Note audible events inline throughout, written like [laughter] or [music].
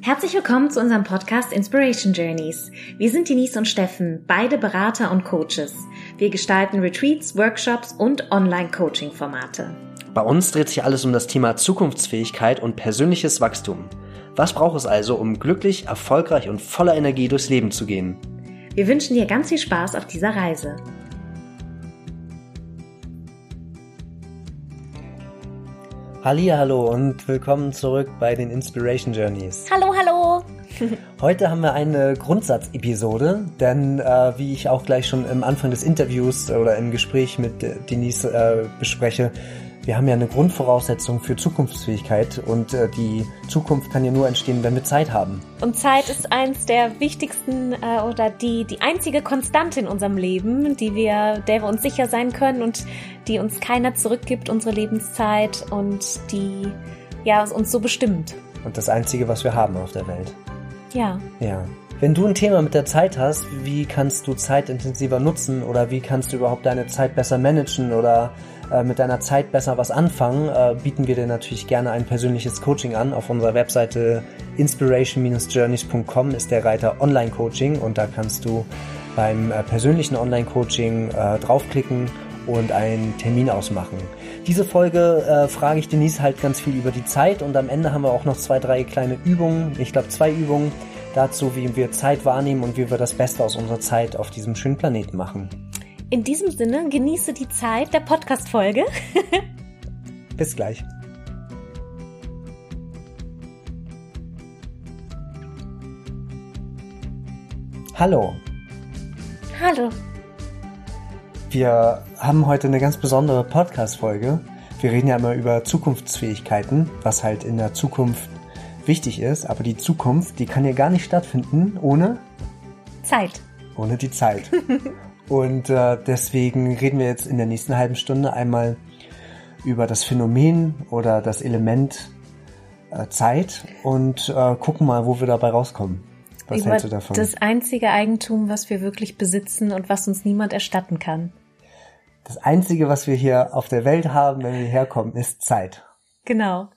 Herzlich willkommen zu unserem Podcast Inspiration Journeys. Wir sind Denise und Steffen, beide Berater und Coaches. Wir gestalten Retreats, Workshops und Online-Coaching-Formate. Bei uns dreht sich alles um das Thema Zukunftsfähigkeit und persönliches Wachstum. Was braucht es also, um glücklich, erfolgreich und voller Energie durchs Leben zu gehen? Wir wünschen dir ganz viel Spaß auf dieser Reise. Hallo und willkommen zurück bei den Inspiration Journeys. Hallo, hallo. [laughs] Heute haben wir eine Grundsatzepisode, denn äh, wie ich auch gleich schon im Anfang des Interviews oder im Gespräch mit Denise äh, bespreche, wir haben ja eine Grundvoraussetzung für Zukunftsfähigkeit und äh, die Zukunft kann ja nur entstehen, wenn wir Zeit haben. Und Zeit ist eins der wichtigsten äh, oder die, die einzige Konstante in unserem Leben, die wir, der wir uns sicher sein können und die uns keiner zurückgibt, unsere Lebenszeit und die ja uns so bestimmt. Und das Einzige, was wir haben auf der Welt. Ja. Ja. Wenn du ein Thema mit der Zeit hast, wie kannst du Zeit intensiver nutzen oder wie kannst du überhaupt deine Zeit besser managen oder äh, mit deiner Zeit besser was anfangen, äh, bieten wir dir natürlich gerne ein persönliches Coaching an. Auf unserer Webseite inspiration-journeys.com ist der Reiter Online-Coaching und da kannst du beim äh, persönlichen Online-Coaching draufklicken und einen Termin ausmachen. Diese Folge äh, frage ich Denise halt ganz viel über die Zeit und am Ende haben wir auch noch zwei, drei kleine Übungen, ich glaube zwei Übungen dazu, wie wir Zeit wahrnehmen und wie wir das Beste aus unserer Zeit auf diesem schönen Planeten machen. In diesem Sinne, genieße die Zeit der Podcast-Folge. [laughs] Bis gleich. Hallo. Hallo. Wir haben heute eine ganz besondere Podcast-Folge. Wir reden ja immer über Zukunftsfähigkeiten, was halt in der Zukunft wichtig ist. Aber die Zukunft, die kann ja gar nicht stattfinden ohne Zeit. Ohne die Zeit. [laughs] Und äh, deswegen reden wir jetzt in der nächsten halben Stunde einmal über das Phänomen oder das Element äh, Zeit und äh, gucken mal, wo wir dabei rauskommen. Was über hältst du davon? Das einzige Eigentum, was wir wirklich besitzen und was uns niemand erstatten kann. Das einzige, was wir hier auf der Welt haben, wenn wir herkommen, ist Zeit. Genau.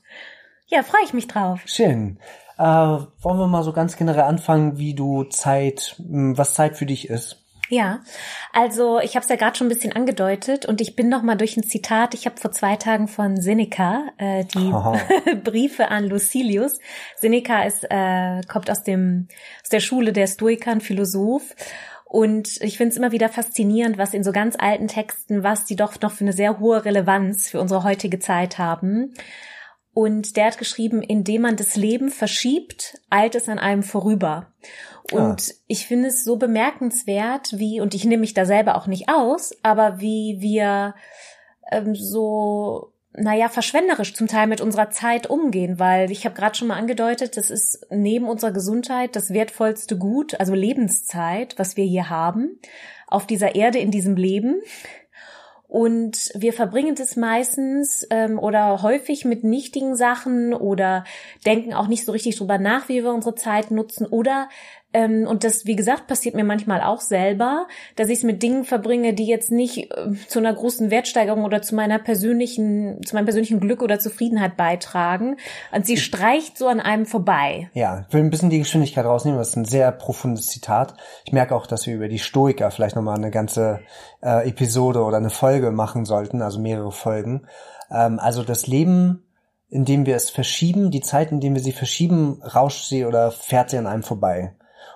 Ja, freue ich mich drauf. Schön. Äh, wollen wir mal so ganz generell anfangen, wie du Zeit, was Zeit für dich ist? Ja, also ich habe es ja gerade schon ein bisschen angedeutet und ich bin noch mal durch ein Zitat. Ich habe vor zwei Tagen von Seneca äh, die [laughs] Briefe an Lucilius. Seneca ist äh, kommt aus dem aus der Schule der Stoiker, ein Philosoph. Und ich finde es immer wieder faszinierend, was in so ganz alten Texten, was die doch noch für eine sehr hohe Relevanz für unsere heutige Zeit haben. Und der hat geschrieben, indem man das Leben verschiebt, eilt es an einem vorüber. Und ah. ich finde es so bemerkenswert, wie, und ich nehme mich da selber auch nicht aus, aber wie wir ähm, so, naja, verschwenderisch zum Teil mit unserer Zeit umgehen, weil ich habe gerade schon mal angedeutet, das ist neben unserer Gesundheit das wertvollste Gut, also Lebenszeit, was wir hier haben, auf dieser Erde in diesem Leben. Und wir verbringen das meistens ähm, oder häufig mit nichtigen Sachen oder denken auch nicht so richtig drüber nach, wie wir unsere Zeit nutzen oder ähm, und das, wie gesagt, passiert mir manchmal auch selber, dass ich es mit Dingen verbringe, die jetzt nicht äh, zu einer großen Wertsteigerung oder zu meiner persönlichen, zu meinem persönlichen Glück oder Zufriedenheit beitragen. Und sie streicht so an einem vorbei. Ja, ich will ein bisschen die Geschwindigkeit rausnehmen. Das ist ein sehr profundes Zitat. Ich merke auch, dass wir über die Stoiker vielleicht nochmal eine ganze äh, Episode oder eine Folge machen sollten, also mehrere Folgen. Ähm, also das Leben indem wir es verschieben, die Zeit, indem wir sie verschieben, rauscht sie oder fährt sie an einem vorbei.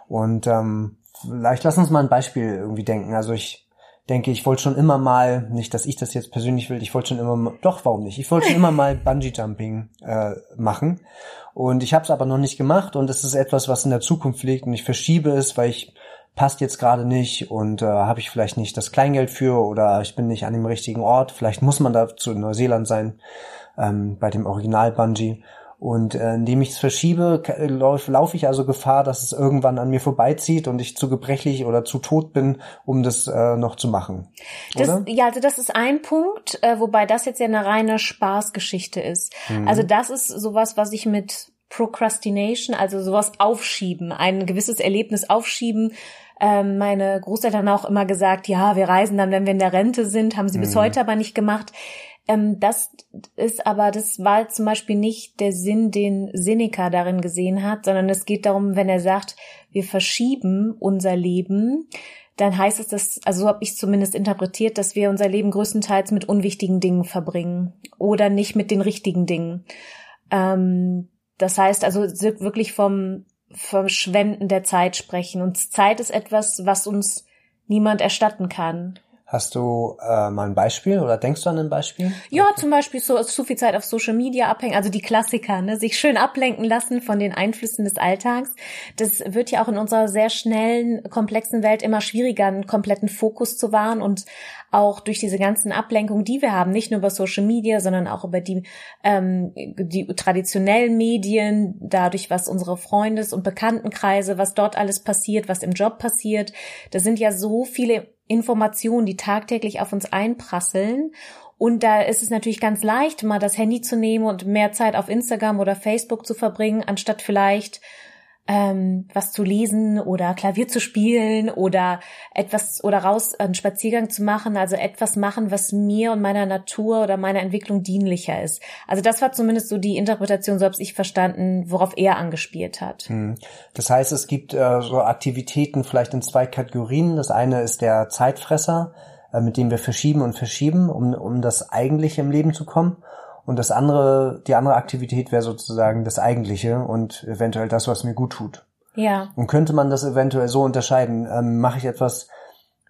Und ähm, vielleicht lass uns mal ein Beispiel irgendwie denken. Also ich denke, ich wollte schon immer mal, nicht, dass ich das jetzt persönlich will, ich wollte schon immer mal, doch, warum nicht? Ich wollte schon immer mal Bungee Jumping äh, machen. Und ich habe es aber noch nicht gemacht und es ist etwas, was in der Zukunft liegt und ich verschiebe es, weil ich passt jetzt gerade nicht und äh, habe ich vielleicht nicht das Kleingeld für oder ich bin nicht an dem richtigen Ort. Vielleicht muss man dazu in Neuseeland sein, ähm, bei dem Original Bungee. Und äh, indem ich es verschiebe, laufe lauf ich also Gefahr, dass es irgendwann an mir vorbeizieht und ich zu gebrechlich oder zu tot bin, um das äh, noch zu machen. Das, ja, also das ist ein Punkt, äh, wobei das jetzt ja eine reine Spaßgeschichte ist. Mhm. Also das ist sowas, was ich mit Procrastination, also sowas aufschieben, ein gewisses Erlebnis aufschieben, ähm, meine Großeltern haben auch immer gesagt, ja, wir reisen dann, wenn wir in der Rente sind, haben sie mhm. bis heute aber nicht gemacht Ähm, das ist aber, das war zum Beispiel nicht der Sinn, den Seneca darin gesehen hat, sondern es geht darum, wenn er sagt, wir verschieben unser Leben, dann heißt es, dass, also so habe ich zumindest interpretiert, dass wir unser Leben größtenteils mit unwichtigen Dingen verbringen oder nicht mit den richtigen Dingen. Ähm, das heißt also wirklich vom Verschwenden der Zeit sprechen. Und Zeit ist etwas, was uns niemand erstatten kann. Hast du äh, mal ein Beispiel oder denkst du an ein Beispiel? Ja, zum Beispiel so zu viel Zeit auf Social Media abhängen, also die Klassiker, ne, sich schön ablenken lassen von den Einflüssen des Alltags. Das wird ja auch in unserer sehr schnellen, komplexen Welt immer schwieriger, einen kompletten Fokus zu wahren und auch durch diese ganzen Ablenkungen, die wir haben, nicht nur über Social Media, sondern auch über die, ähm, die traditionellen Medien, dadurch, was unsere Freundes- und Bekanntenkreise, was dort alles passiert, was im Job passiert. Da sind ja so viele Informationen, die tagtäglich auf uns einprasseln. Und da ist es natürlich ganz leicht, mal das Handy zu nehmen und mehr Zeit auf Instagram oder Facebook zu verbringen, anstatt vielleicht ähm, was zu lesen oder Klavier zu spielen oder etwas oder raus einen Spaziergang zu machen, also etwas machen, was mir und meiner Natur oder meiner Entwicklung dienlicher ist. Also das war zumindest so die Interpretation, so habe ich verstanden, worauf er angespielt hat. Hm. Das heißt, es gibt äh, so Aktivitäten vielleicht in zwei Kategorien. Das eine ist der Zeitfresser, äh, mit dem wir verschieben und verschieben, um, um das Eigentliche im Leben zu kommen. Und das andere, die andere Aktivität wäre sozusagen das Eigentliche und eventuell das, was mir gut tut. Ja. Und könnte man das eventuell so unterscheiden? Ähm, mache ich etwas,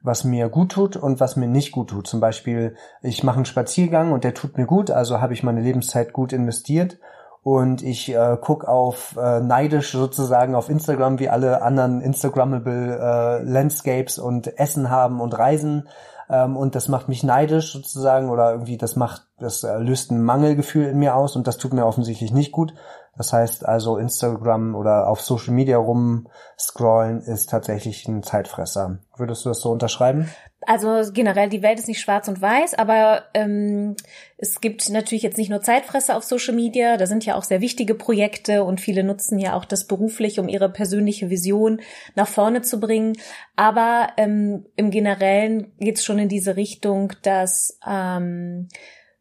was mir gut tut und was mir nicht gut tut? Zum Beispiel, ich mache einen Spaziergang und der tut mir gut, also habe ich meine Lebenszeit gut investiert und ich äh, guck auf äh, neidisch sozusagen auf Instagram, wie alle anderen Instagrammable äh, Landscapes und Essen haben und Reisen ähm, und das macht mich neidisch sozusagen oder irgendwie das macht, das äh, löst ein Mangelgefühl in mir aus und das tut mir offensichtlich nicht gut. Das heißt also Instagram oder auf Social Media rumscrollen ist tatsächlich ein Zeitfresser. Würdest du das so unterschreiben? Also generell, die Welt ist nicht schwarz und weiß, aber ähm, es gibt natürlich jetzt nicht nur Zeitfresser auf Social Media, da sind ja auch sehr wichtige Projekte und viele nutzen ja auch das beruflich, um ihre persönliche Vision nach vorne zu bringen. Aber ähm, im Generellen geht es schon in diese Richtung, dass ähm,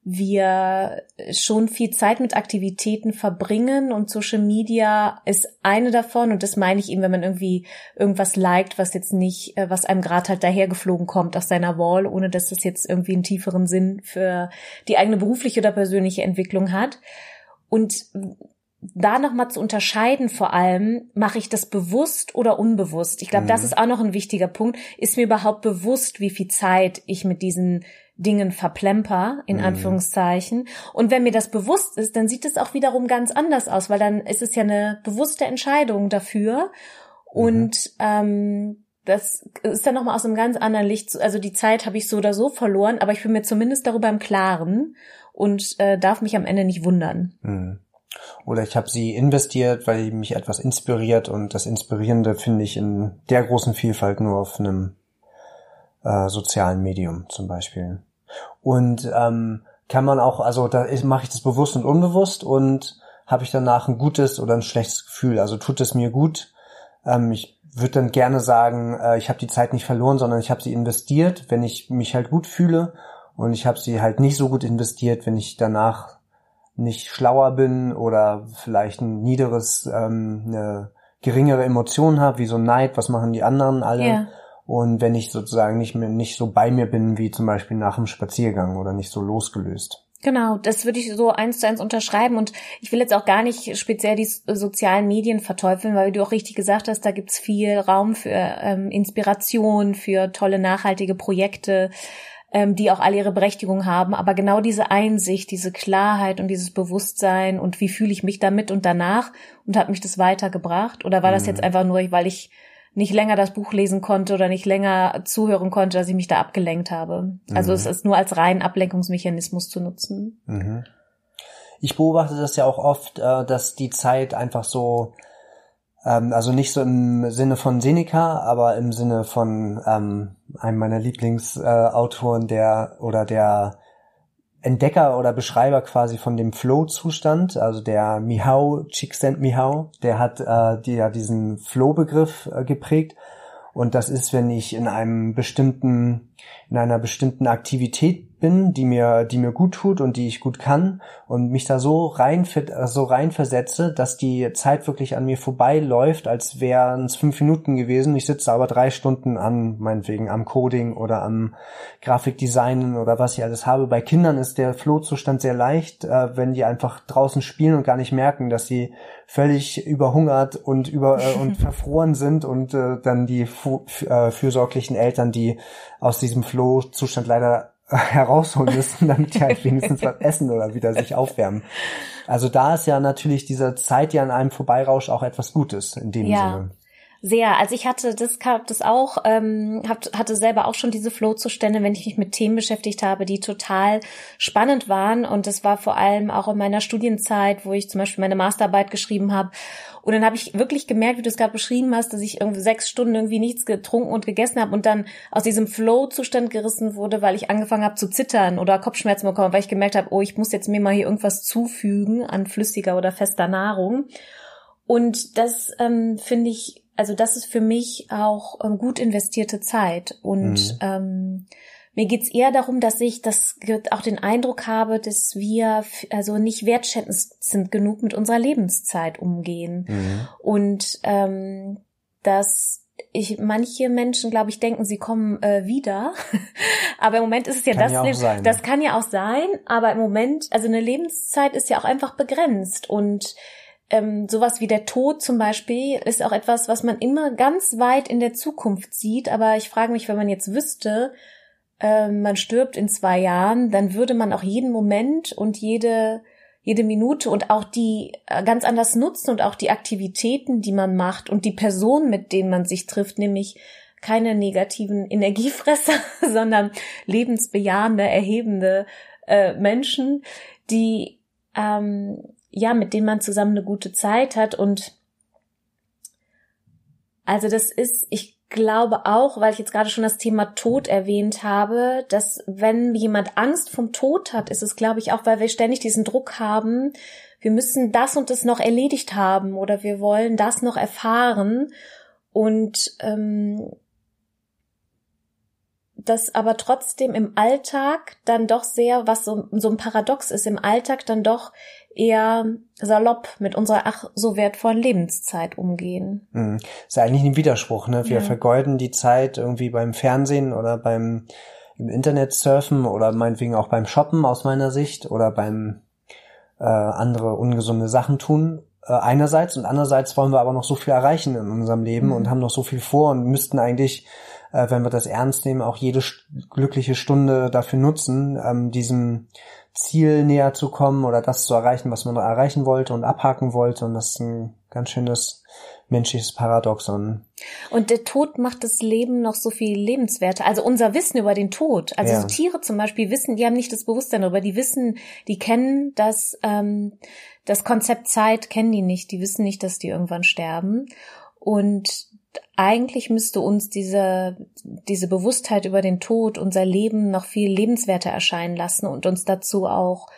wir schon viel Zeit mit Aktivitäten verbringen und Social Media ist eine davon und das meine ich eben, wenn man irgendwie irgendwas liked, was jetzt nicht, äh, was einem gerade halt dahergeflogen kommt aus seiner Wall, ohne dass das jetzt irgendwie einen tieferen Sinn für die eigene berufliche oder persönliche Entwicklung hat. Und da nochmal zu unterscheiden, vor allem, mache ich das bewusst oder unbewusst? Ich glaube, mhm. das ist auch noch ein wichtiger Punkt. Ist mir überhaupt bewusst, wie viel Zeit ich mit diesen Dingen verplemper, in mhm. Anführungszeichen. Und wenn mir das bewusst ist, dann sieht es auch wiederum ganz anders aus, weil dann ist es ja eine bewusste Entscheidung dafür. Und mhm. ähm, das ist dann nochmal aus einem ganz anderen Licht. Also die Zeit habe ich so oder so verloren, aber ich bin mir zumindest darüber im Klaren und äh, darf mich am Ende nicht wundern. Mhm. Oder ich habe sie investiert, weil mich etwas inspiriert und das Inspirierende finde ich in der großen Vielfalt nur auf einem äh, sozialen Medium zum Beispiel. Und ähm, kann man auch, also da mache ich das bewusst und unbewusst und habe ich danach ein gutes oder ein schlechtes Gefühl. Also tut es mir gut. Ähm, ich würde dann gerne sagen, äh, ich habe die Zeit nicht verloren, sondern ich habe sie investiert, wenn ich mich halt gut fühle. Und ich habe sie halt nicht so gut investiert, wenn ich danach nicht schlauer bin oder vielleicht ein niederes, ähm, eine geringere Emotion habe, wie so Neid, was machen die anderen alle. Ja. Und wenn ich sozusagen nicht mehr, nicht so bei mir bin, wie zum Beispiel nach dem Spaziergang oder nicht so losgelöst. Genau, das würde ich so eins zu eins unterschreiben. Und ich will jetzt auch gar nicht speziell die sozialen Medien verteufeln, weil du auch richtig gesagt hast, da gibt's viel Raum für ähm, Inspiration, für tolle nachhaltige Projekte, ähm, die auch alle ihre Berechtigung haben. Aber genau diese Einsicht, diese Klarheit und dieses Bewusstsein und wie fühle ich mich damit und danach und hat mich das weitergebracht? Oder war das mhm. jetzt einfach nur, weil ich nicht länger das Buch lesen konnte oder nicht länger zuhören konnte, dass ich mich da abgelenkt habe. Also mhm. es ist nur als reinen Ablenkungsmechanismus zu nutzen. Mhm. Ich beobachte das ja auch oft, äh, dass die Zeit einfach so, ähm, also nicht so im Sinne von Seneca, aber im Sinne von ähm, einem meiner Lieblingsautoren, der oder der Entdecker oder Beschreiber quasi von dem Flow-Zustand, also der Mihao, Csikszentmihalyi, der hat äh, die, ja diesen Flow-Begriff äh, geprägt. Und das ist, wenn ich in einem bestimmten, in einer bestimmten Aktivität bin, die mir, die mir gut tut und die ich gut kann und mich da so rein, so rein versetze, dass die Zeit wirklich an mir vorbeiläuft, als wären es fünf Minuten gewesen. Ich sitze aber drei Stunden an, meinetwegen am Coding oder am Grafikdesignen oder was ich alles habe. Bei Kindern ist der Flohzustand sehr leicht, äh, wenn die einfach draußen spielen und gar nicht merken, dass sie völlig überhungert und über äh, und [laughs] verfroren sind und äh, dann die äh, fürsorglichen Eltern, die aus diesem Flohzustand leider herausholen müssen, damit die halt [laughs] wenigstens was essen oder wieder sich aufwärmen. Also da ist ja natürlich diese Zeit, die an einem vorbeirauscht, auch etwas Gutes in dem ja. Sinne. Sehr. Also ich hatte das, das auch, ähm, hab, hatte selber auch schon diese Flow-Zustände, wenn ich mich mit Themen beschäftigt habe, die total spannend waren. Und das war vor allem auch in meiner Studienzeit, wo ich zum Beispiel meine Masterarbeit geschrieben habe. Und dann habe ich wirklich gemerkt, wie du es gerade beschrieben hast, dass ich irgendwie sechs Stunden irgendwie nichts getrunken und gegessen habe und dann aus diesem Flow-Zustand gerissen wurde, weil ich angefangen habe zu zittern oder Kopfschmerzen bekommen, weil ich gemerkt habe, oh, ich muss jetzt mir mal hier irgendwas zufügen an flüssiger oder fester Nahrung. Und das ähm, finde ich also das ist für mich auch ähm, gut investierte Zeit. Und mhm. ähm, mir geht's eher darum, dass ich das auch den Eindruck habe, dass wir also nicht wertschätzend genug mit unserer Lebenszeit umgehen. Mhm. Und ähm, dass ich manche Menschen, glaube ich, denken, sie kommen äh, wieder. [laughs] aber im Moment ist es ja kann das ja Leben. Das kann ja auch sein, aber im Moment, also eine Lebenszeit ist ja auch einfach begrenzt und ähm, sowas wie der Tod zum Beispiel ist auch etwas, was man immer ganz weit in der Zukunft sieht. Aber ich frage mich, wenn man jetzt wüsste, äh, man stirbt in zwei Jahren, dann würde man auch jeden Moment und jede jede Minute und auch die äh, ganz anders nutzen und auch die Aktivitäten, die man macht und die Personen, mit denen man sich trifft, nämlich keine negativen Energiefresser, [laughs] sondern lebensbejahende, erhebende äh, Menschen, die ähm, ja, mit denen man zusammen eine gute Zeit hat und also das ist, ich glaube auch, weil ich jetzt gerade schon das Thema Tod erwähnt habe, dass wenn jemand Angst vom Tod hat, ist es, glaube ich, auch, weil wir ständig diesen Druck haben, wir müssen das und das noch erledigt haben oder wir wollen das noch erfahren und ähm, das aber trotzdem im Alltag dann doch sehr, was so, so ein Paradox ist, im Alltag dann doch eher salopp mit unserer ach so wertvollen Lebenszeit umgehen. Mhm. Ist ja eigentlich ein Widerspruch, ne? Wir ja. vergeuden die Zeit irgendwie beim Fernsehen oder beim im Internet surfen oder meinetwegen auch beim Shoppen aus meiner Sicht oder beim äh, andere ungesunde Sachen tun. Äh, einerseits und andererseits wollen wir aber noch so viel erreichen in unserem Leben mhm. und haben noch so viel vor und müssten eigentlich äh, wenn wir das ernst nehmen, auch jede glückliche Stunde dafür nutzen, ähm, diesem Ziel näher zu kommen oder das zu erreichen, was man erreichen wollte und abhaken wollte. Und das ist ein ganz schönes menschliches Paradoxon. Und der Tod macht das Leben noch so viel lebenswerter. Also unser Wissen über den Tod. Also ja. so Tiere zum Beispiel wissen, die haben nicht das Bewusstsein darüber, die wissen, die kennen das, ähm, das Konzept Zeit, kennen die nicht, die wissen nicht, dass die irgendwann sterben. Und eigentlich müsste uns diese, diese Bewusstheit über den Tod, unser Leben noch viel lebenswerter erscheinen lassen und uns dazu auch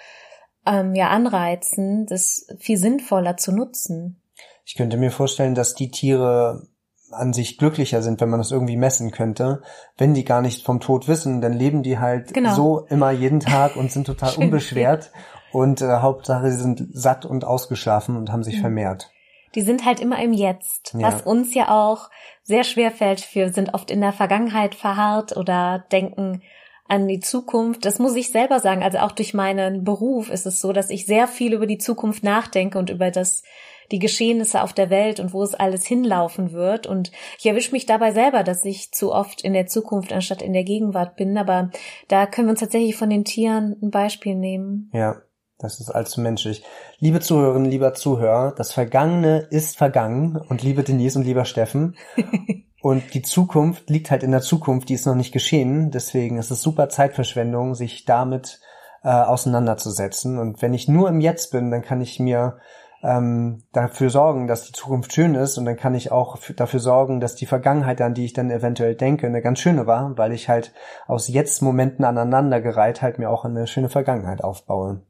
ähm, ja anreizen, das viel sinnvoller zu nutzen. Ich könnte mir vorstellen, dass die Tiere an sich glücklicher sind, wenn man das irgendwie messen könnte. Wenn die gar nicht vom Tod wissen, dann leben die halt genau. so immer jeden Tag und sind [laughs] total unbeschwert. Und äh, Hauptsache, sie sind satt und ausgeschlafen und haben sich mhm. vermehrt die sind halt immer im Jetzt, ja. was uns ja auch sehr schwer fällt. Wir sind oft in der Vergangenheit verharrt oder denken an die Zukunft. Das muss ich selber sagen. Also auch durch meinen Beruf ist es so, dass ich sehr viel über die Zukunft nachdenke und über das, die Geschehnisse auf der Welt und wo es alles hinlaufen wird. Und ich erwische mich dabei selber, dass ich zu oft in der Zukunft anstatt in der Gegenwart bin. Aber da können wir uns tatsächlich von den Tieren ein Beispiel nehmen. Ja, das ist allzu menschlich. Liebe Zuhörerinnen, lieber Zuhörer, das Vergangene ist vergangen und liebe Denise und lieber Steffen. [laughs] und die Zukunft liegt halt in der Zukunft, die ist noch nicht geschehen. Deswegen ist es super Zeitverschwendung, sich damit äh, auseinanderzusetzen. Und wenn ich nur im Jetzt bin, dann kann ich mir ähm, dafür sorgen, dass die Zukunft schön ist und dann kann ich auch dafür sorgen, dass die Vergangenheit, an die ich dann eventuell denke, eine ganz schöne war, weil ich halt aus Jetzt-Momenten aneinandergereiht halt mir auch eine schöne Vergangenheit aufbaue.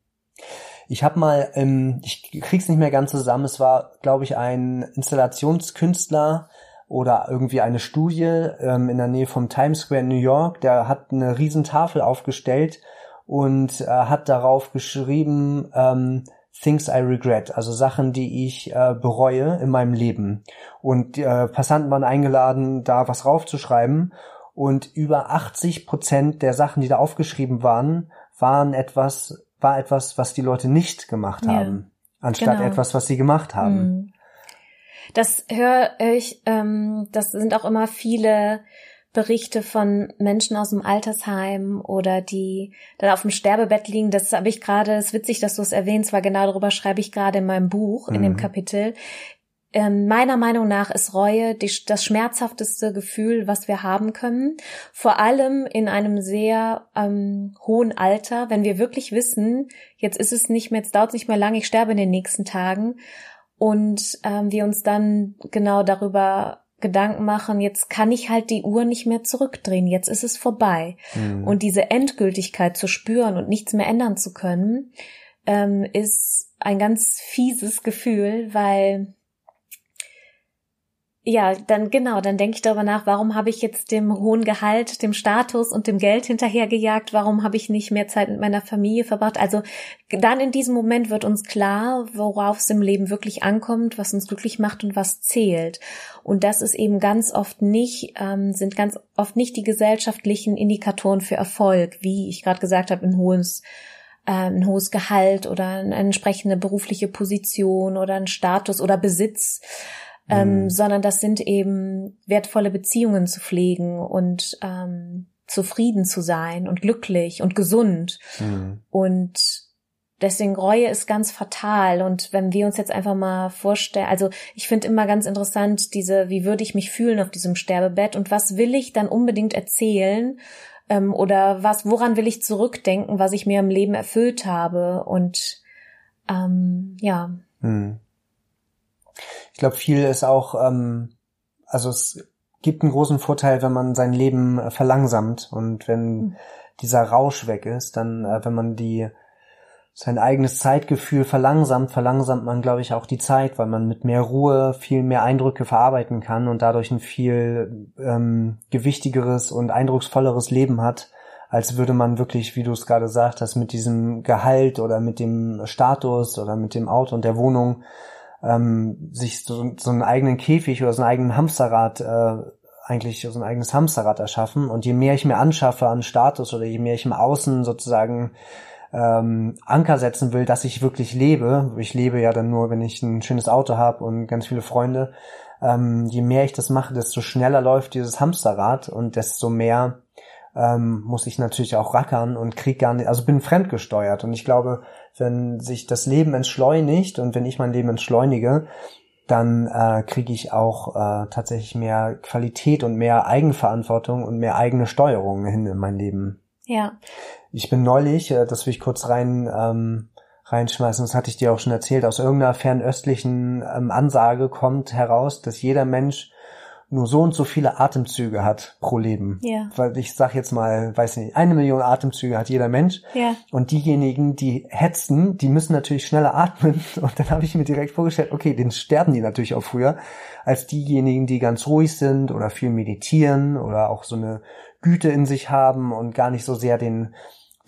Ich habe mal, ähm, ich krieg's nicht mehr ganz zusammen, es war, glaube ich, ein Installationskünstler oder irgendwie eine Studie ähm, in der Nähe vom Times Square in New York, der hat eine riesen Tafel aufgestellt und äh, hat darauf geschrieben, ähm, Things I regret, also Sachen, die ich äh, bereue in meinem Leben. Und äh, Passanten waren eingeladen, da was raufzuschreiben. Und über 80 Prozent der Sachen, die da aufgeschrieben waren, waren etwas, war etwas, was die Leute nicht gemacht ja, haben, anstatt genau. etwas, was sie gemacht haben. Mhm. Das höre ich, ähm, das sind auch immer viele Berichte von Menschen aus dem Altersheim oder die dann auf dem Sterbebett liegen. Das habe ich gerade, es ist witzig, dass du es erwähnst, weil genau darüber schreibe ich gerade in meinem Buch, mhm. in dem mhm. Kapitel. Ähm, meiner Meinung nach ist Reue die, das schmerzhafteste Gefühl, was wir haben können. Vor allem in einem sehr ähm, hohen Alter, wenn wir wirklich wissen, jetzt ist es nicht mehr, jetzt dauert es nicht mehr lang, ich sterbe in den nächsten Tagen und ähm, wir uns dann genau darüber Gedanken machen, jetzt kann ich halt die Uhr nicht mehr zurückdrehen, jetzt ist es vorbei. Mhm. Und diese Endgültigkeit zu spüren und nichts mehr ändern zu können, ähm, ist ein ganz fieses Gefühl, weil ja, dann genau, dann denke ich darüber nach, warum habe ich jetzt dem hohen Gehalt, dem Status und dem Geld hinterhergejagt, warum habe ich nicht mehr Zeit mit meiner Familie verbracht? Also dann in diesem Moment wird uns klar, worauf es im Leben wirklich ankommt, was uns glücklich macht und was zählt. Und das ist eben ganz oft nicht, ähm, sind ganz oft nicht die gesellschaftlichen Indikatoren für Erfolg, wie ich gerade gesagt habe, ein hohes äh, ein hohes Gehalt oder eine entsprechende berufliche Position oder ein Status oder Besitz, ähm, mhm. sondern das sind eben wertvolle Beziehungen zu pflegen und ähm, zufrieden zu sein und glücklich und gesund. Mhm. Und deswegen Reue ist ganz fatal. Und wenn wir uns jetzt einfach mal vorstellen, also ich finde immer ganz interessant, diese, wie würde ich mich fühlen auf diesem Sterbebett und was will ich dann unbedingt erzählen? Ähm, oder was, woran will ich zurückdenken, was ich mir im Leben erfüllt habe? Und ähm, ja. Mhm. Ich glaube, viel ist auch, ähm, also es gibt einen großen Vorteil, wenn man sein Leben äh, verlangsamt und wenn mhm. dieser Rausch weg ist, dann, äh, wenn man die sein eigenes Zeitgefühl verlangsamt, verlangsamt man, glaube ich, auch die Zeit, weil man mit mehr Ruhe viel mehr Eindrücke verarbeiten kann und dadurch ein viel ähm, gewichtigeres und eindrucksvolleres Leben hat, als würde man wirklich, wie du es gerade sagt hast, mit diesem Gehalt oder mit dem Status oder mit dem Auto und der Wohnung ähm, sich so, so einen eigenen Käfig oder so einen eigenen Hamsterrad äh, eigentlich so ein eigenes Hamsterrad erschaffen. Und je mehr ich mir anschaffe an Status oder je mehr ich im Außen sozusagen ähm, Anker setzen will, dass ich wirklich lebe, ich lebe ja dann nur, wenn ich ein schönes Auto habe und ganz viele Freunde, ähm, je mehr ich das mache, desto schneller läuft dieses Hamsterrad und desto mehr ähm, muss ich natürlich auch rackern und krieg gar nicht, also bin fremdgesteuert. Und ich glaube, wenn sich das Leben entschleunigt und wenn ich mein Leben entschleunige, dann äh, kriege ich auch äh, tatsächlich mehr Qualität und mehr Eigenverantwortung und mehr eigene Steuerung hin in mein Leben. Ja. Ich bin neulich, äh, das will ich kurz rein ähm, reinschmeißen, das hatte ich dir auch schon erzählt, aus irgendeiner fernöstlichen ähm, Ansage kommt heraus, dass jeder Mensch nur so und so viele Atemzüge hat pro Leben. Ja. Weil ich sag jetzt mal, weiß nicht, eine Million Atemzüge hat jeder Mensch. Ja. Und diejenigen, die hetzen, die müssen natürlich schneller atmen. [laughs] Und dann habe ich mir direkt vorgestellt, okay, den sterben die natürlich auch früher, als diejenigen, die ganz ruhig sind oder viel meditieren oder auch so eine Güte in sich haben und gar nicht so sehr den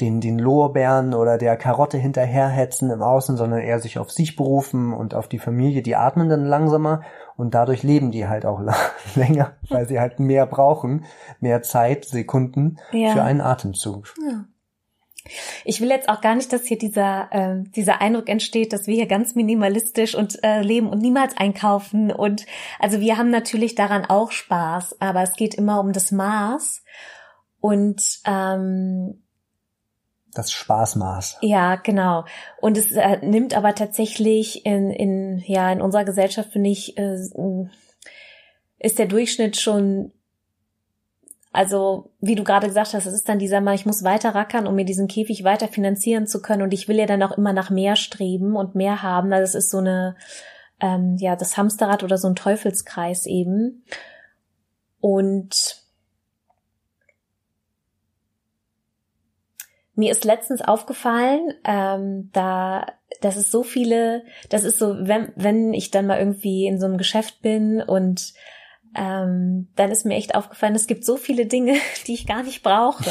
den, den Lorbeeren oder der Karotte hinterherhetzen im Außen, sondern eher sich auf sich berufen und auf die Familie, die atmen dann langsamer und dadurch leben die halt auch [laughs] länger, weil sie halt mehr brauchen, mehr Zeit, Sekunden ja. für einen Atemzug. Ja. Ich will jetzt auch gar nicht, dass hier dieser, äh, dieser Eindruck entsteht, dass wir hier ganz minimalistisch und äh, leben und niemals einkaufen. Und also wir haben natürlich daran auch Spaß, aber es geht immer um das Maß. Und ähm, das Spaßmaß. Ja, genau. Und es äh, nimmt aber tatsächlich in, in, ja, in unserer Gesellschaft, finde ich, äh, ist der Durchschnitt schon, also, wie du gerade gesagt hast, es ist dann dieser Mal, ich muss weiter rackern, um mir diesen Käfig weiter finanzieren zu können. Und ich will ja dann auch immer nach mehr streben und mehr haben. Also es ist so eine, ähm, ja, das Hamsterrad oder so ein Teufelskreis eben. Und Mir ist letztens aufgefallen, ähm, da, das ist so viele, das ist so, wenn, wenn ich dann mal irgendwie in so einem Geschäft bin und ähm, dann ist mir echt aufgefallen, es gibt so viele Dinge, [laughs] die ich gar nicht brauche.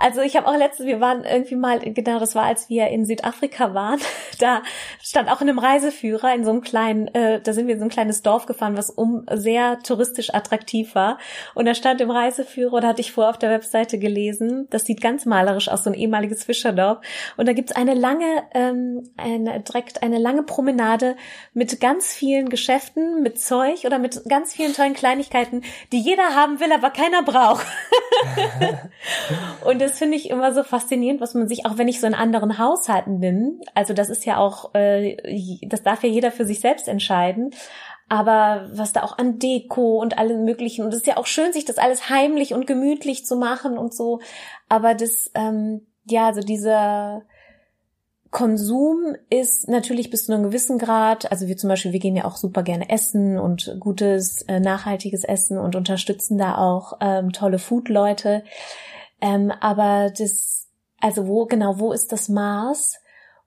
Also ich habe auch letztens, wir waren irgendwie mal, genau, das war, als wir in Südafrika waren, [laughs] da stand auch in einem Reiseführer in so einem kleinen, äh, da sind wir in so ein kleines Dorf gefahren, was um sehr touristisch attraktiv war. Und da stand im Reiseführer, da hatte ich vorher auf der Webseite gelesen, das sieht ganz malerisch aus, so ein ehemaliges Fischerdorf. Und da gibt's eine lange, ähm, eine, direkt eine lange Promenade mit ganz vielen Geschäften, mit Zeug oder mit ganz vielen tollen Kleinigkeiten, die jeder haben will, aber keiner braucht. [laughs] und das finde ich immer so faszinierend, was man sich, auch wenn ich so in anderen Haushalten bin, also das ist ja auch, äh, das darf ja jeder für sich selbst entscheiden, aber was da auch an Deko und allem möglichen, und es ist ja auch schön, sich das alles heimlich und gemütlich zu machen und so, aber das, ähm, ja, also dieser Konsum ist natürlich bis zu einem gewissen Grad, also wir zum Beispiel, wir gehen ja auch super gerne essen und gutes, äh, nachhaltiges Essen und unterstützen da auch ähm, tolle Food-Leute. Ähm, aber das, also wo, genau, wo ist das Maß?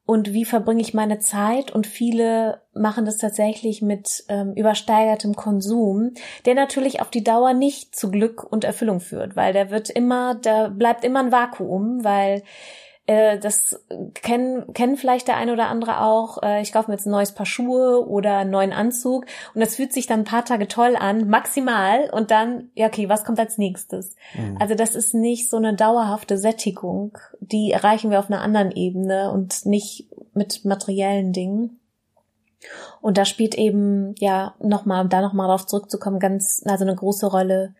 Und wie verbringe ich meine Zeit? Und viele machen das tatsächlich mit ähm, übersteigertem Konsum, der natürlich auf die Dauer nicht zu Glück und Erfüllung führt, weil der wird immer, da bleibt immer ein Vakuum, weil äh, das kennen, kennen vielleicht der eine oder andere auch. Äh, ich kaufe mir jetzt ein neues Paar Schuhe oder einen neuen Anzug und das fühlt sich dann ein paar Tage toll an, maximal. Und dann, ja, okay, was kommt als nächstes? Mhm. Also das ist nicht so eine dauerhafte Sättigung. Die erreichen wir auf einer anderen Ebene und nicht mit materiellen Dingen. Und da spielt eben, ja, nochmal, um da nochmal drauf zurückzukommen, ganz, also eine große Rolle,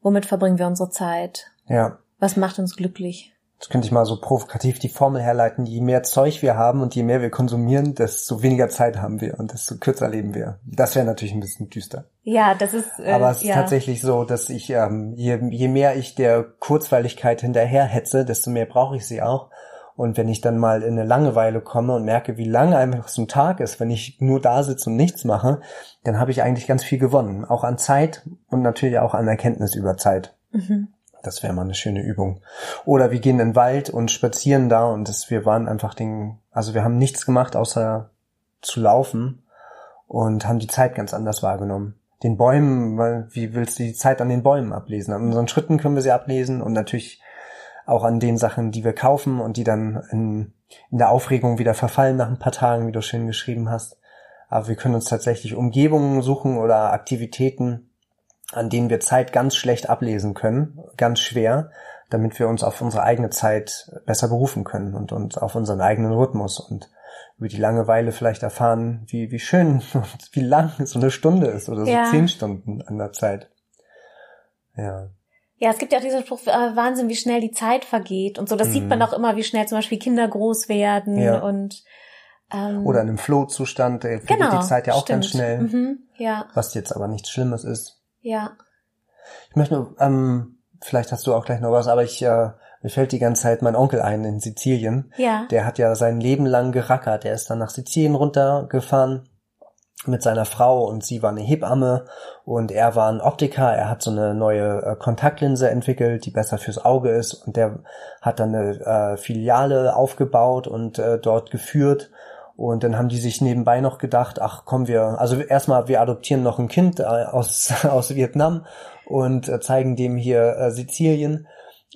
womit verbringen wir unsere Zeit? Ja. Was macht uns glücklich? Das könnte ich mal so provokativ die Formel herleiten, je mehr Zeug wir haben und je mehr wir konsumieren, desto weniger Zeit haben wir und desto kürzer leben wir. Das wäre natürlich ein bisschen düster. Ja, das ist. Äh, Aber es ist ja. tatsächlich so, dass ich, ähm, je, je mehr ich der Kurzweiligkeit hinterher hetze, desto mehr brauche ich sie auch. Und wenn ich dann mal in eine Langeweile komme und merke, wie lange einfach so ein Tag ist, wenn ich nur da sitze und nichts mache, dann habe ich eigentlich ganz viel gewonnen. Auch an Zeit und natürlich auch an Erkenntnis über Zeit. Mhm. Das wäre mal eine schöne Übung. Oder wir gehen in den Wald und spazieren da und das, wir waren einfach den, also wir haben nichts gemacht, außer zu laufen und haben die Zeit ganz anders wahrgenommen. Den Bäumen, weil, wie willst du die Zeit an den Bäumen ablesen? An unseren Schritten können wir sie ablesen und natürlich auch an den Sachen, die wir kaufen und die dann in, in der Aufregung wieder verfallen nach ein paar Tagen, wie du schön geschrieben hast. Aber wir können uns tatsächlich Umgebungen suchen oder Aktivitäten, an denen wir Zeit ganz schlecht ablesen können, ganz schwer, damit wir uns auf unsere eigene Zeit besser berufen können und uns auf unseren eigenen Rhythmus und über die Langeweile vielleicht erfahren, wie, wie schön [laughs] und wie lang so eine Stunde ist oder so ja. zehn Stunden an der Zeit. Ja. Ja, es gibt ja auch diesen Spruch, äh, Wahnsinn, wie schnell die Zeit vergeht und so. Das mhm. sieht man auch immer, wie schnell zum Beispiel Kinder groß werden ja. und ähm, oder in einem Flow-Zustand, äh, vergeht genau, die Zeit ja auch stimmt. ganz schnell. Mhm, ja. Was jetzt aber nichts Schlimmes ist. Ja. Ich möchte, ähm, vielleicht hast du auch gleich noch was, aber ich, äh, mir fällt die ganze Zeit mein Onkel ein in Sizilien. Ja. Der hat ja sein Leben lang gerackert. Der ist dann nach Sizilien runtergefahren mit seiner Frau und sie war eine Hebamme und er war ein Optiker. Er hat so eine neue äh, Kontaktlinse entwickelt, die besser fürs Auge ist und der hat dann eine äh, Filiale aufgebaut und äh, dort geführt und dann haben die sich nebenbei noch gedacht, ach komm, wir, also erstmal, wir adoptieren noch ein Kind äh, aus, [laughs] aus Vietnam und äh, zeigen dem hier äh, Sizilien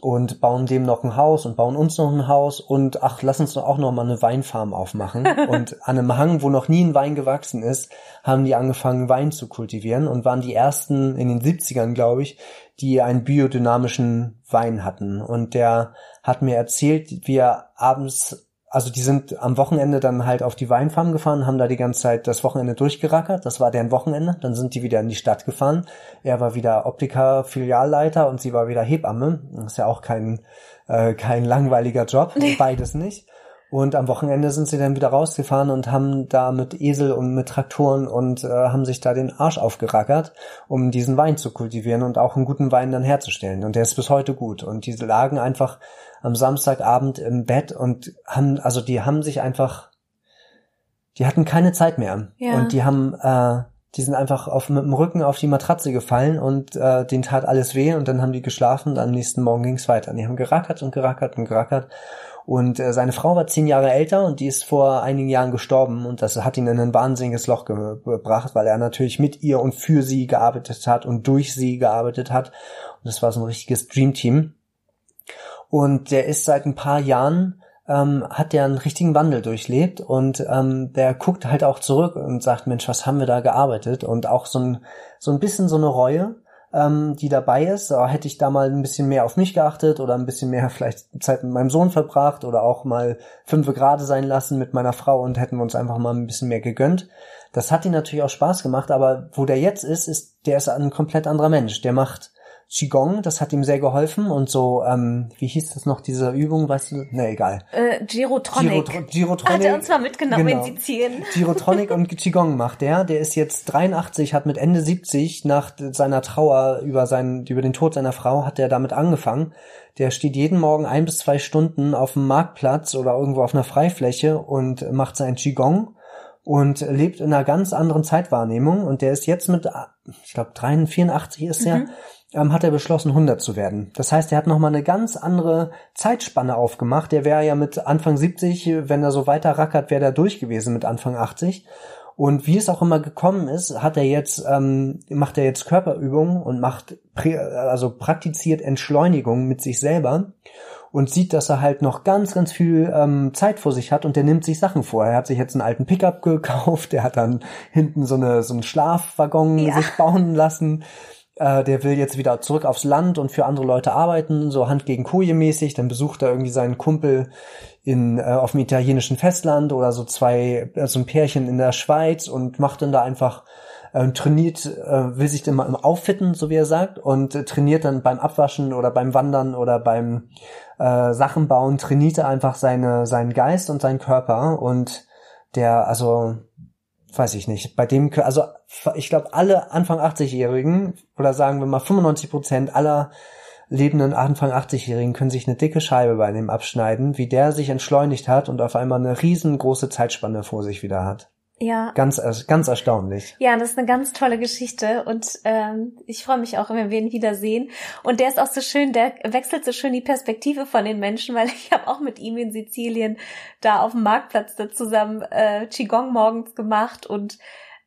und bauen dem noch ein Haus und bauen uns noch ein Haus und ach, lass uns doch auch noch mal eine Weinfarm aufmachen. [laughs] und an einem Hang, wo noch nie ein Wein gewachsen ist, haben die angefangen, Wein zu kultivieren und waren die ersten in den 70ern, glaube ich, die einen biodynamischen Wein hatten. Und der hat mir erzählt, wie er abends also die sind am Wochenende dann halt auf die Weinfarm gefahren, haben da die ganze Zeit das Wochenende durchgerackert. Das war deren Wochenende. Dann sind die wieder in die Stadt gefahren. Er war wieder Optiker-Filialleiter und sie war wieder Hebamme. Das ist ja auch kein, äh, kein langweiliger Job. Beides nicht. Und am Wochenende sind sie dann wieder rausgefahren und haben da mit Esel und mit Traktoren und äh, haben sich da den Arsch aufgerackert, um diesen Wein zu kultivieren und auch einen guten Wein dann herzustellen. Und der ist bis heute gut. Und diese lagen einfach am Samstagabend im Bett und haben, also die haben sich einfach, die hatten keine Zeit mehr. Ja. Und die haben, äh, die sind einfach auf, mit dem Rücken auf die Matratze gefallen und äh, denen tat alles weh und dann haben die geschlafen und am nächsten Morgen ging's weiter. Und die haben gerackert und gerackert und gerackert. Und äh, seine Frau war zehn Jahre älter und die ist vor einigen Jahren gestorben und das hat ihn in ein wahnsinniges Loch ge gebracht, weil er natürlich mit ihr und für sie gearbeitet hat und durch sie gearbeitet hat. Und das war so ein richtiges Dreamteam. Und der ist seit ein paar Jahren ähm, hat der einen richtigen Wandel durchlebt und ähm, der guckt halt auch zurück und sagt, Mensch, was haben wir da gearbeitet? Und auch so ein, so ein bisschen so eine Reue, ähm, die dabei ist. Oh, hätte ich da mal ein bisschen mehr auf mich geachtet oder ein bisschen mehr [laughs] vielleicht Zeit mit meinem Sohn verbracht oder auch mal fünf Grade sein lassen mit meiner Frau und hätten wir uns einfach mal ein bisschen mehr gegönnt. Das hat ihn natürlich auch Spaß gemacht, aber wo der jetzt ist, ist, der ist ein komplett anderer Mensch. Der macht Qigong, das hat ihm sehr geholfen und so, ähm, wie hieß das noch, diese Übung, weißt du, ne, egal. Äh, Girotronic. Giro, Girotronic. Hat er uns mal mitgenommen genau. in Sizilien. [laughs] Girotronic und Qigong macht der, der ist jetzt 83, hat mit Ende 70 nach seiner Trauer über seinen, über den Tod seiner Frau, hat er damit angefangen. Der steht jeden Morgen ein bis zwei Stunden auf dem Marktplatz oder irgendwo auf einer Freifläche und macht sein Qigong und lebt in einer ganz anderen Zeitwahrnehmung und der ist jetzt mit, ich glaube 84 ist er, mhm ähm, hat er beschlossen, 100 zu werden. Das heißt, er hat nochmal eine ganz andere Zeitspanne aufgemacht. Der wäre ja mit Anfang 70, wenn er so weiter rackert, wäre er durch gewesen mit Anfang 80. Und wie es auch immer gekommen ist, hat er jetzt, ähm, macht er jetzt Körperübungen und macht, also praktiziert Entschleunigung mit sich selber und sieht, dass er halt noch ganz, ganz viel ähm, Zeit vor sich hat und der nimmt sich Sachen vor. Er hat sich jetzt einen alten Pickup [laughs] gekauft, der hat dann hinten so eine so einen Schlafwaggon ja. sich bauen lassen äh, der will jetzt wieder zurück aufs Land und für andere Leute arbeiten, so Hand gegen Koje mäßig. Dann besucht er irgendwie seinen Kumpel in, äh, auf dem italienischen Festland oder so zwei, äh, so ein Pärchen in der Schweiz und macht dann da einfach äh, trainiert, äh, will sich dann mal auffitten, so wie er sagt, und äh, trainiert dann beim Abwaschen oder beim Wandern oder beim äh, Sachen bauen, trainiert er einfach seine, seinen Geist und seinen Körper und der, also weiß ich nicht, bei dem, also ich glaube, alle Anfang 80-Jährigen oder sagen wir mal 95 Prozent aller lebenden Anfang 80-Jährigen können sich eine dicke Scheibe bei dem abschneiden, wie der sich entschleunigt hat und auf einmal eine riesengroße Zeitspanne vor sich wieder hat. Ja. Ganz, ganz erstaunlich. Ja, das ist eine ganz tolle Geschichte und ähm, ich freue mich auch, wenn wir ihn wiedersehen. Und der ist auch so schön, der wechselt so schön die Perspektive von den Menschen, weil [laughs] ich habe auch mit ihm in Sizilien da auf dem Marktplatz da zusammen äh, Qigong morgens gemacht und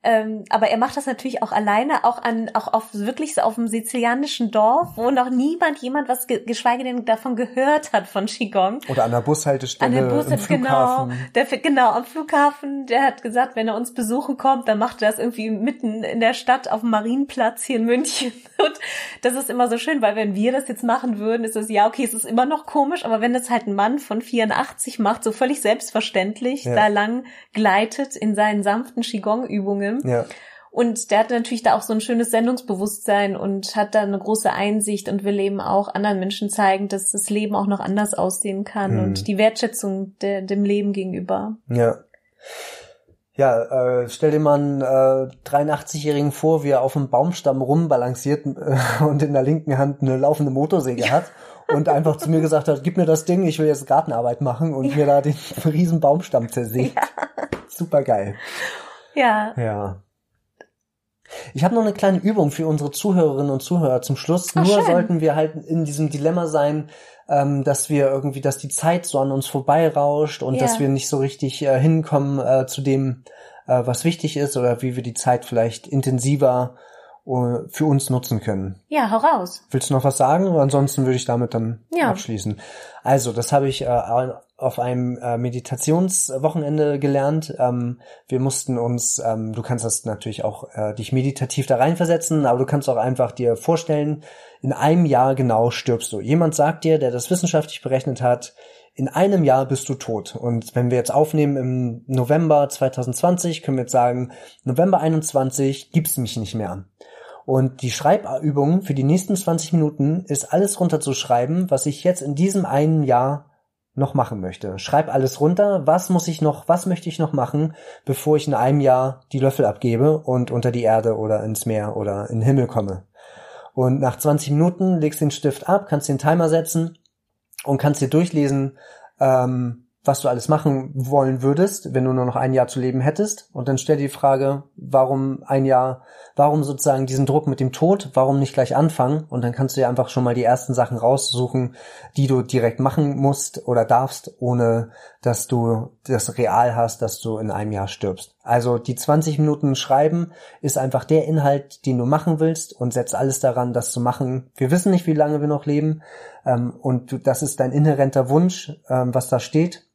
ähm, aber er macht das natürlich auch alleine, auch an, auch auf wirklich so auf dem sizilianischen Dorf, wo noch niemand jemand was, geschweige denn davon gehört hat von Qigong. Oder an der Bushaltestelle. An der Bushaltestelle, genau. Der, genau, am Flughafen, der hat gesagt, wenn er uns besuchen kommt, dann macht er das irgendwie mitten in der Stadt auf dem Marienplatz hier in München. [laughs] Und das ist immer so schön, weil wenn wir das jetzt machen würden, ist es ja okay, es ist immer noch komisch, aber wenn das halt ein Mann von 84 macht, so völlig selbstverständlich, ja. da lang gleitet in seinen sanften Qigong-Übungen, Film. Ja. Und der hat natürlich da auch so ein schönes Sendungsbewusstsein und hat da eine große Einsicht und will eben auch anderen Menschen zeigen, dass das Leben auch noch anders aussehen kann mhm. und die Wertschätzung der, dem Leben gegenüber. Ja. Ja, äh, stell dir mal einen äh, 83-Jährigen vor, wie er auf einem Baumstamm rumbalanciert äh, [laughs] und in der linken Hand eine laufende Motorsäge ja. hat und einfach zu mir gesagt hat, gib mir das Ding, ich will jetzt Gartenarbeit machen und ja. mir da den [laughs] riesen Baumstamm zersägt. Ja. Super geil. Ja. Ja. Ich habe noch eine kleine Übung für unsere Zuhörerinnen und Zuhörer zum Schluss. Ach, Nur schön. sollten wir halt in diesem Dilemma sein, ähm, dass wir irgendwie, dass die Zeit so an uns vorbeirauscht und ja. dass wir nicht so richtig äh, hinkommen äh, zu dem, äh, was wichtig ist oder wie wir die Zeit vielleicht intensiver uh, für uns nutzen können. Ja, hau raus. Willst du noch was sagen? Ansonsten würde ich damit dann ja. abschließen. Also, das habe ich äh, auf einem äh, Meditationswochenende gelernt. Ähm, wir mussten uns, ähm, du kannst das natürlich auch äh, dich meditativ da reinversetzen, aber du kannst auch einfach dir vorstellen, in einem Jahr genau stirbst du. Jemand sagt dir, der das wissenschaftlich berechnet hat, in einem Jahr bist du tot. Und wenn wir jetzt aufnehmen im November 2020, können wir jetzt sagen, November 21 gibt's mich nicht mehr. Und die Schreibübung für die nächsten 20 Minuten ist alles runterzuschreiben, was ich jetzt in diesem einen Jahr noch machen möchte. Schreib alles runter, was muss ich noch, was möchte ich noch machen, bevor ich in einem Jahr die Löffel abgebe und unter die Erde oder ins Meer oder in den Himmel komme. Und nach 20 Minuten legst du den Stift ab, kannst den Timer setzen und kannst dir durchlesen, ähm, was du alles machen wollen würdest, wenn du nur noch ein Jahr zu leben hättest. Und dann stell dir die Frage, warum ein Jahr, warum sozusagen diesen Druck mit dem Tod, warum nicht gleich anfangen? Und dann kannst du dir einfach schon mal die ersten Sachen raussuchen, die du direkt machen musst oder darfst, ohne dass du das real hast, dass du in einem Jahr stirbst. Also die 20 Minuten schreiben ist einfach der Inhalt, den du machen willst und setz alles daran, das zu machen. Wir wissen nicht, wie lange wir noch leben. Ähm, und das ist dein inhärenter Wunsch, ähm, was da steht.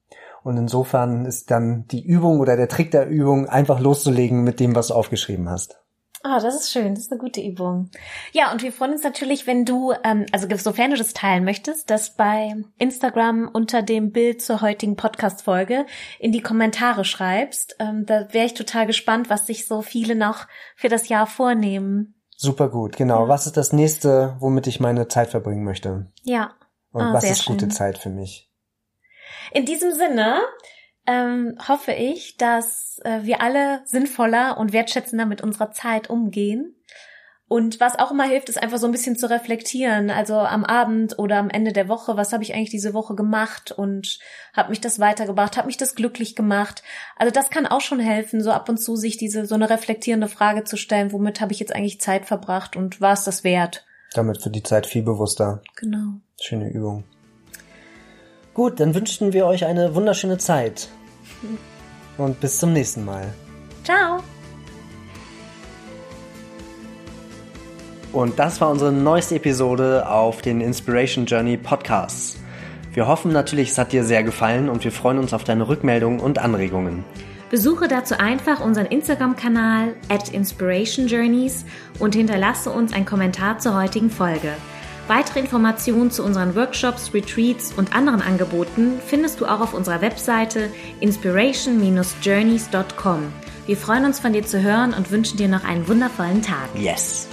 Und insofern ist dann die Übung oder der Trick der Übung einfach loszulegen mit dem, was du aufgeschrieben hast. Ah, oh, das ist schön. Das ist eine gute Übung. Ja, und wir freuen uns natürlich, wenn du, ähm, also sofern du das teilen möchtest, das bei Instagram unter dem Bild zur heutigen Podcast-Folge in die Kommentare schreibst. Ähm, da wäre ich total gespannt, was sich so viele noch für das Jahr vornehmen. Super gut, genau. Ja. Was ist das nächste, womit ich meine Zeit verbringen möchte? Ja. Und oh, was ist schön. gute Zeit für mich? In diesem Sinne ähm, hoffe ich, dass äh, wir alle sinnvoller und wertschätzender mit unserer Zeit umgehen. Und was auch immer hilft, ist einfach so ein bisschen zu reflektieren. Also am Abend oder am Ende der Woche, was habe ich eigentlich diese Woche gemacht und habe mich das weitergebracht, habe mich das glücklich gemacht. Also das kann auch schon helfen, so ab und zu sich diese so eine reflektierende Frage zu stellen, womit habe ich jetzt eigentlich Zeit verbracht und war es das wert? Damit wird die Zeit viel bewusster. Genau. Schöne Übung. Gut, dann wünschen wir euch eine wunderschöne Zeit. Und bis zum nächsten Mal. Ciao. Und das war unsere neueste Episode auf den Inspiration Journey Podcasts. Wir hoffen natürlich, es hat dir sehr gefallen und wir freuen uns auf deine Rückmeldungen und Anregungen. Besuche dazu einfach unseren Instagram-Kanal at Inspiration Journeys und hinterlasse uns einen Kommentar zur heutigen Folge. Weitere Informationen zu unseren Workshops, Retreats und anderen Angeboten findest du auch auf unserer Webseite inspiration-journeys.com. Wir freuen uns von dir zu hören und wünschen dir noch einen wundervollen Tag. Yes.